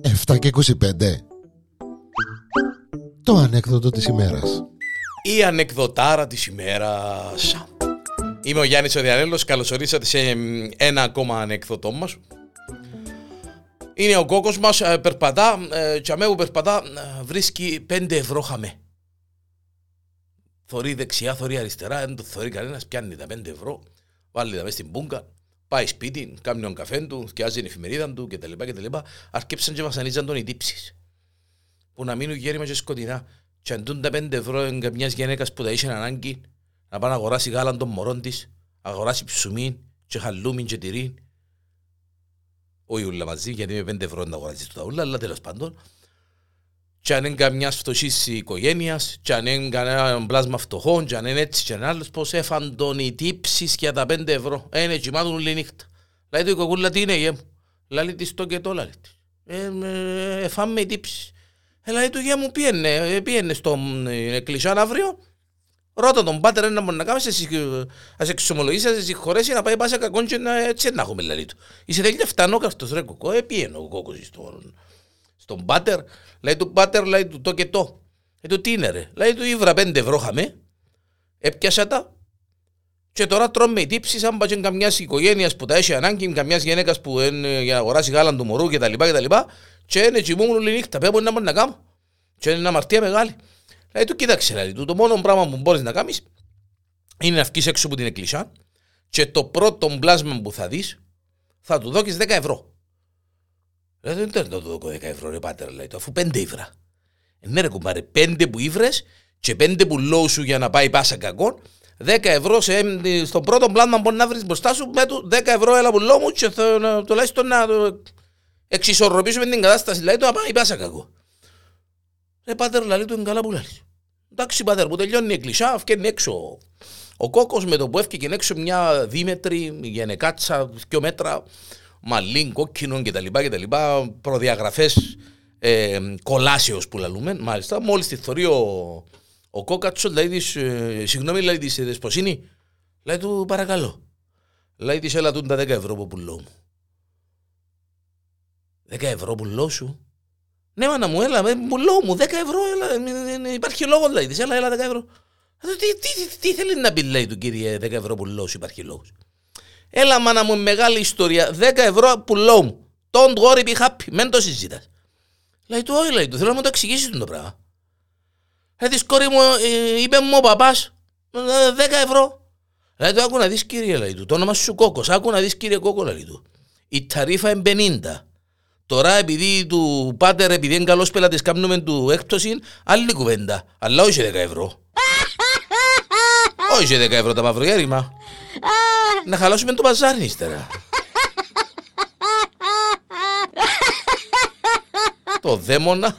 Εφτά και 25 Το ανέκδοτο της ημέρας. Η ανεκδοτάρα της ημέρας. Είμαι ο Γιάννης Οδιανέλος Καλώς ορίσατε σε ένα ακόμα ανεκδοτό μας. Είναι ο κόκκος μας ε, Περπατά ε, Και αμέ που περπατά ε, Βρίσκει 5 ευρώ χαμέ. Θωρεί δεξιά, θωρεί αριστερά Δεν το θωρεί κανένας Πιάνει τα 5 ευρώ Βάλει τα μέσα στην πούγκα Πάει σπίτι, κάνει τον καφέ του, σκιάζει την εφημερίδα του κτλ. κτλ. Αρκέψαν και βασανίζαν τον οι τύψεις. Που να μείνουν γέρημα και σκοτεινά. Και αντούν τα πέντε ευρώ μια γυναίκας που τα είχε ανάγκη να πάει να αγοράσει γάλαν των μωρών της, αγοράσει ψουμί και χαλούμι και τυρί. Όχι ούλα μαζί, γιατί με πέντε ευρώ να αγοράσει το ούλα, αλλά τέλος πάντων. Και αν είναι καμιά φτωχή οικογένειας, και αν είναι κανένα πλάσμα φτωχών, και αν είναι έτσι και άλλος, πώς έφαν τον οι τύψει για τα πέντε ευρώ. Ε, είναι κοιμάτων όλη νύχτα. Λέει το η κοκούλα τι είναι, γε μου; Λέει της το και το, λέει της. Ε, ε, φάμε οι τύψει. Ε, λέει του γε μου, πιένε, ε, πιένε στον εκκλησιά αύριο. Ρώτα τον πάτερ να μπορεί να κάνεις, ας εξομολογήσεις, ας συγχωρέσει να πάει πάσα κακόν και να, έτσι να έχουμε λέει του. Είσαι τέλεια φτανόκαυτος ρε κοκό, ε, πιένε ο κόκκος στον, στον πάτερ. Λέει του πάτερ, λέει του το και το. Λέει του τι είναι ρε; Λέει του ήβρα πέντε ευρώ χαμέ. Έπιασα τα. Και τώρα τρώμε οι τύψεις αν πάει καμιάς οικογένειας που τα έχει ανάγκη, καμιάς γυναίκας που είναι για να αγοράσει γάλαν του μωρού κτλ. Και, και είναι τσιμούμουν όλη νύχτα. Πέπω να μπορεί να κάνω. Και είναι ένα αμαρτία μεγάλη. Λέει του κοίταξε, λέει του, το μόνο πράγμα που μπορείς να κάνεις είναι να βγεις έξω από την εκκλησιά και το πρώτο μπλάσμα που θα δεις θα του δώσει 10 ευρώ. Λέει, δεν θέλω να το δω 10 ευρώ ρε πάτερ, λέει το, αφού 5 ήβρα. Ε, ναι ρε κουμπάρε, 5 που ήβρες και 5 που λόγου σου για να πάει πάσα κακό, 10 ευρώ σε, στον πρώτο πλάνο μπορεί να βρεις μπροστά σου με το 10 ευρώ έλα που λόγω μου και θα, τουλάχιστον να το εξισορροπήσουμε την κατάσταση, λέει το να πάει πάσα κακό. Ρε πάτερ, λέει του είναι καλά που λέει. Εντάξει πάτερ, που τελειώνει η εκκλησιά, αυκένει έξω. Ο κόκκος με το που έφυγε έξω μια δίμετρη γενεκάτσα, δύο μέτρα, μαλλίν, κόκκινο κτλ. κτλ Προδιαγραφές ε, κολάσεως που λαλούμε. Μάλιστα, μόλις τη θεωρεί ο, ο κόκατσος, λέει της, ε, συγγνώμη, λέει της Δεσποσίνη, λέει του παρακαλώ. Λέει της έλα του τα 10 ευρώ που πουλώ μου. 10 ευρώ πουλώ σου. Ναι, μάνα μου, έλα, πουλώ μου, 10 ευρώ, έλα, υπάρχει λόγος, λέει της, έλα, έλα 10 ευρώ. Τι, τι, τι, τι θέλεις να πεις, λέει του κύριε 10 ευρώ πουλώ σου, υπάρχει λόγος. Έλα μάνα μου μεγάλη ιστορία. 10 ευρώ πουλό μου. Don't worry be happy. Μεν το συζητάς. Λέει του όχι λέει του. Θέλω να μου το εξηγήσεις το πράγμα. Λέει της κόρη μου ε, είπε μου ο παπάς 10 ε, ευρώ. Λέει του άκου να δεις κύριε λέει του. Το όνομα σου κόκκος. Άκου να δεις κύριε κόκκο λέει του. Η ταρίφα είναι 50. Τώρα επειδή του πάτερ επειδή είναι καλός πελάτης κάνουμε του έκπτωση άλλη κουβέντα. Αλλά όχι 10 ευρώ. όχι 10 ευρώ τα μαυρογέρημα. Να χαλάσουμε το παζάρι ύστερα. το δαίμονα.